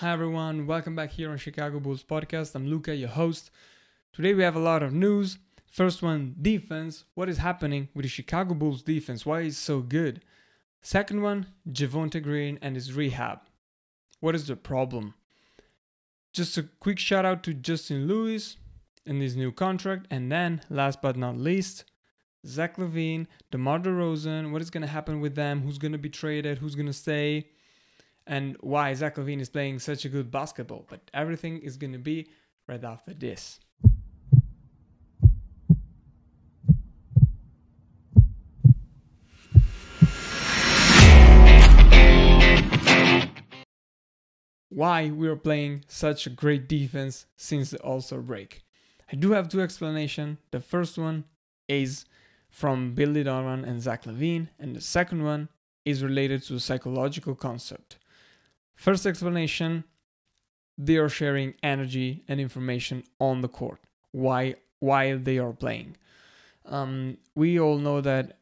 Hi everyone, welcome back here on Chicago Bulls podcast. I'm Luca, your host. Today we have a lot of news. First one, defense. What is happening with the Chicago Bulls defense? Why is it so good? Second one, Javonte Green and his rehab. What is the problem? Just a quick shout out to Justin Lewis and his new contract. And then, last but not least, Zach LaVine, DeMar DeRozan. What is going to happen with them? Who's going to be traded? Who's going to stay? And why Zach LaVine is playing such a good basketball. But everything is going to be right after this. why we are playing such a great defense since the All-Star break. I do have two explanations. The first one is from Billy Donovan and Zach LaVine, and the second one is related to a psychological concept. First explanation, they are sharing energy and information on the court why, while they are playing. Um, we all know that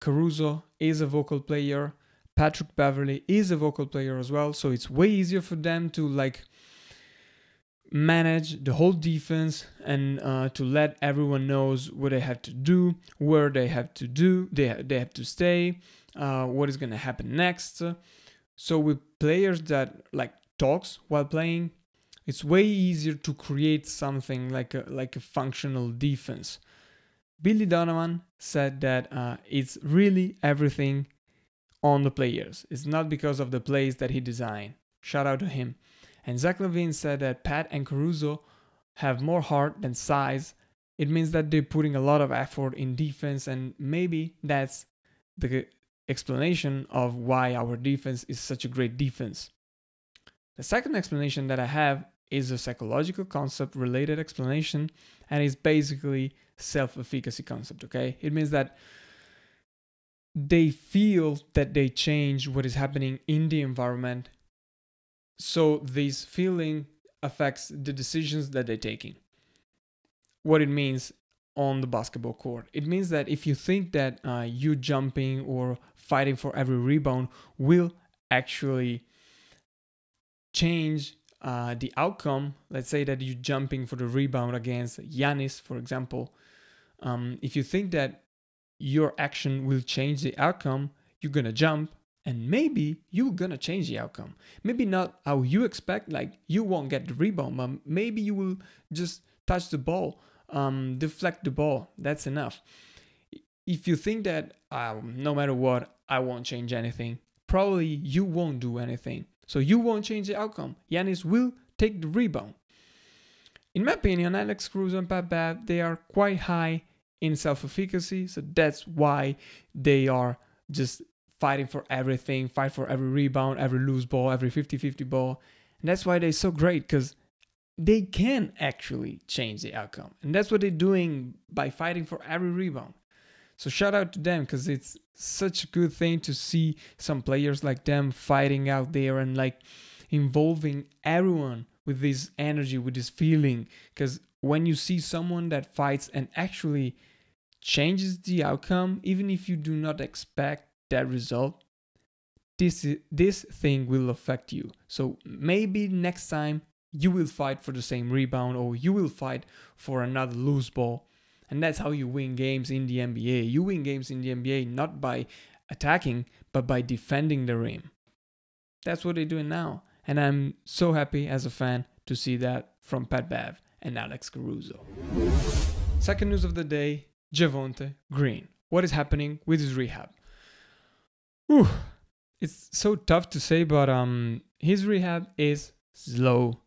Caruso is a vocal player Patrick Beverley is a vocal player as well, so it's way easier for them to like manage the whole defense and uh, to let everyone knows what they have to do, where they have to do, they they have to stay, uh, what is gonna happen next. So with players that like talks while playing, it's way easier to create something like a like a functional defense. Billy Donovan said that uh, it's really everything on the players. It's not because of the plays that he designed. Shout out to him. And Zach LaVine said that Pat and Caruso have more heart than size. It means that they're putting a lot of effort in defense, and maybe that's the explanation of why our defense is such a great defense. The second explanation that I have is a psychological concept related explanation, and it's basically self efficacy concept. Okay, it means that they feel that they change what is happening in the environment. So this feeling affects the decisions that they're taking. What it means on the basketball court. It means that if you think that uh, you jumping or fighting for every rebound will actually change uh, the outcome, let's say that you're jumping for the rebound against Giannis, for example. Um, if you think that your action will change the outcome, you're gonna jump and maybe you're gonna change the outcome. Maybe not how you expect, like you won't get the rebound, but maybe you will just touch the ball, um, deflect the ball. That's enough. If you think that um, no matter what, I won't change anything, probably you won't do anything. So you won't change the outcome. Giannis will take the rebound. In my opinion, Alex Caruso and Pat Bev, they are quite high in self efficacy. So that's why they are just fighting for everything, fight for every rebound, every loose ball, every 50 50 ball. And that's why they're so great because they can actually change the outcome. And that's what they're doing by fighting for every rebound. So shout out to them because it's such a good thing to see some players like them fighting out there and like involving everyone with this energy, with this feeling. Because when you see someone that fights and actually changes the outcome, even if you do not expect that result, this, this thing will affect you. So maybe next time you will fight for the same rebound or you will fight for another loose ball. And that's how you win games in the NBA. You win games in the NBA not by attacking, but by defending the rim. That's what they're doing now. And I'm so happy as a fan to see that from Pat Bev and Alex Caruso. Second news of the day Javonte Green. What is happening with his rehab? Whew. It's so tough to say, but um, his rehab is slow.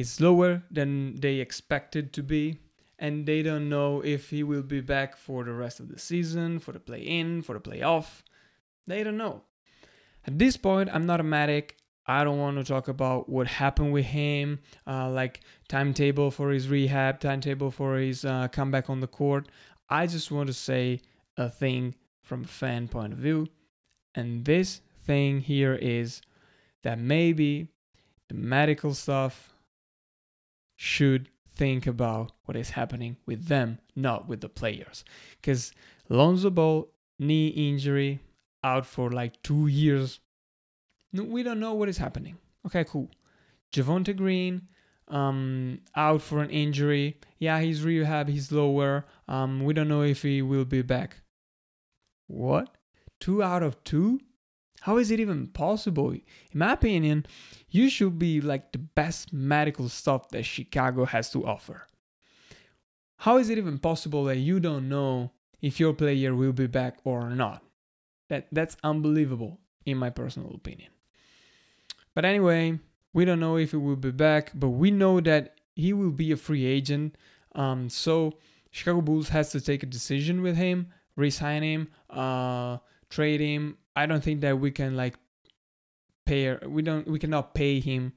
It's slower than they expected to be, and they don't know if he will be back for the rest of the season, for the play in, for the playoff. They don't know. At this point, I'm not a medic. I don't want to talk about what happened with him, uh, like timetable for his rehab, timetable for his uh, comeback on the court. I just want to say a thing from a fan point of view. And this thing here is that maybe the medical stuff should think about what is happening with them, not with the players. Because Lonzo Ball, knee injury, out for like two years. We don't know what is happening. Okay, cool. Javonte Green, um, out for an injury. Yeah, he's rehab, he's lower. Um, we don't know if he will be back. What? Two out of two? How is it even possible? In my opinion, you should be like the best medical stuff that Chicago has to offer. How is it even possible that you don't know if your player will be back or not? That that's unbelievable in my personal opinion. But anyway, we don't know if he will be back, but we know that he will be a free agent. Um, so Chicago Bulls has to take a decision with him, resign him, uh, trade him. I don't think that we can like pay. We don't. We cannot pay him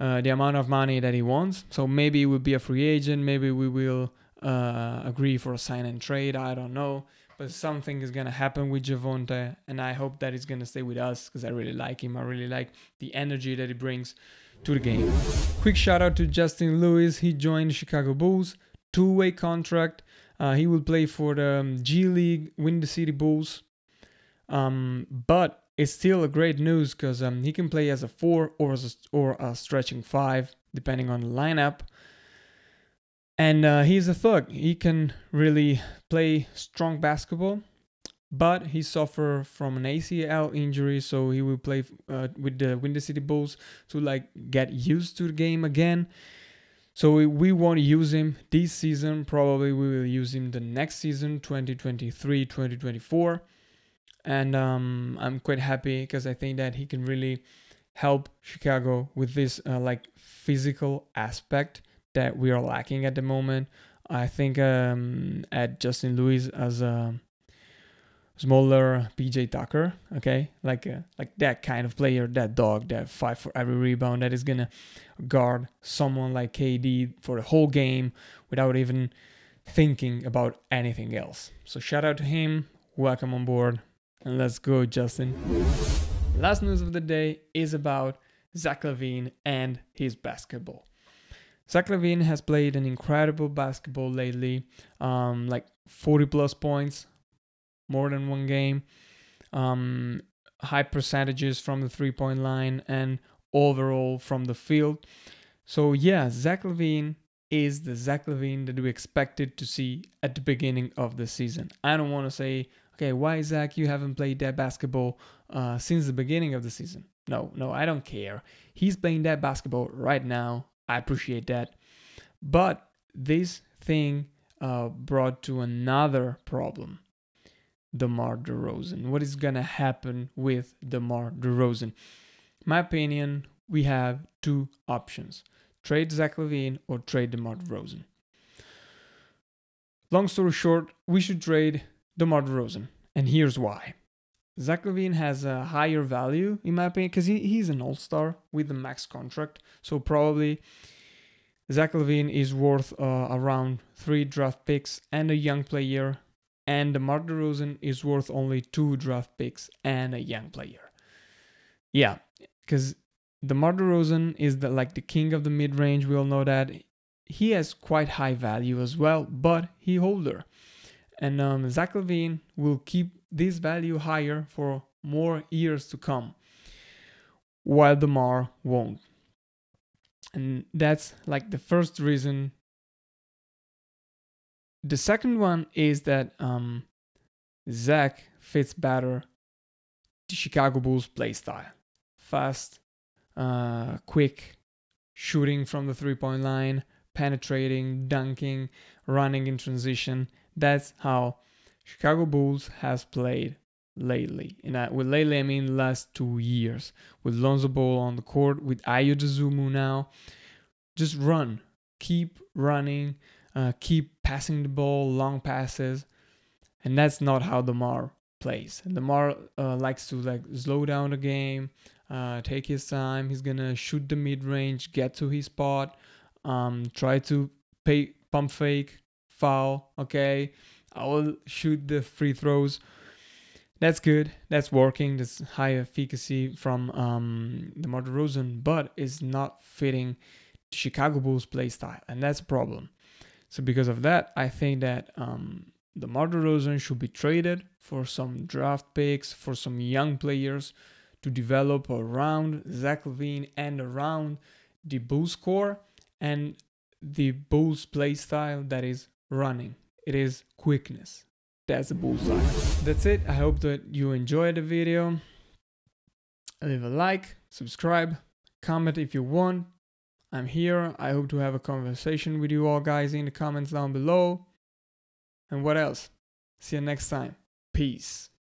uh, the amount of money that he wants. So maybe he will be a free agent. Maybe we will uh, agree for a sign and trade. I don't know but something is gonna happen with Javonte, and I hope that he's gonna stay with us because I really like him. I really like the energy that he brings to the game. Quick shout out to Justin Lewis. He joined Chicago Bulls, two-way contract. Uh, he will play for the um, G League, Windy City Bulls. Um, but it's still a great news because um, he can play as a four or as a, or a stretching five, depending on the lineup. And uh, he's a thug. He can really play strong basketball, but he suffered from an ACL injury, so he will play uh, with the Windy City Bulls to like get used to the game again. So we, won't use him this season. Probably we will use him the next season, 2023, 2024. And um, I'm quite happy because I think that he can really help Chicago with this uh, like physical aspect that we are lacking at the moment. I think um, at Justin Lewis as a smaller PJ Tucker, okay, like uh, like that kind of player, that dog, that fight for every rebound, that is gonna guard someone like KD for the whole game without even thinking about anything else. So shout out to him, welcome on board, and let's go, Justin. Last news of the day is about Zach LaVine and his basketball. Zach LaVine has played an incredible basketball lately, um, like 40 plus points, more than one game, um, high percentages from the three point line, and overall from the field. So, yeah, Zach LaVine is the Zach LaVine that we expected to see at the beginning of the season. I don't want to say, okay, why, Zach, you haven't played that basketball uh, since the beginning of the season? No, no, I don't care. He's playing that basketball right now I appreciate that. But this thing uh, brought to another problem. DeMar DeRozan. What is going to happen with DeMar DeRozan? My opinion, we have two options. Trade Zach LaVine or trade DeMar DeRozan. Long story short, we should trade DeMar DeRozan. And here's why. Zach LaVine has a higher value, in my opinion, because he, he's an all star with the max contract. So probably Zach LaVine is worth uh, around three draft picks and a young player, and DeMar DeRozan is worth only two draft picks and a young player. Yeah, because DeMar DeRozan is the like the king of the mid range. We all know that he has quite high value as well, but he older, and um, Zach LaVine will keep this value higher for more years to come, while DeMar won't. And that's like the first reason. The second one is that um, Zach fits better the Chicago Bulls play style. Fast, uh, quick, shooting from the three point line, penetrating, dunking, running in transition. That's how Chicago Bulls has played lately. And I, with lately, I mean last two years. With Lonzo Ball on the court, with Ayo Dosunmu now. Just run. Keep running. Uh, keep passing the ball, long passes. And that's not how DeMar plays. DeMar uh, likes to like slow down the game, uh, take his time. He's gonna shoot the mid range, get to his spot, um, try to pay pump fake, foul. Okay, I will shoot the free throws. That's good. That's working. That's high efficacy from um, DeMar DeRozan, but it's not fitting the Chicago Bulls play style, and that's a problem. So because of that, I think that um, DeMar DeRozan should be traded for some draft picks, for some young players to develop around Zach LaVine and around the Bulls core and the Bulls play style that is running. It is quickness. That's a bullseye. That's it. I hope that you enjoyed the video. Leave a like, subscribe, comment if you want. I'm here. I hope to have a conversation with you all guys in the comments down below. And what else? See you next time. Peace.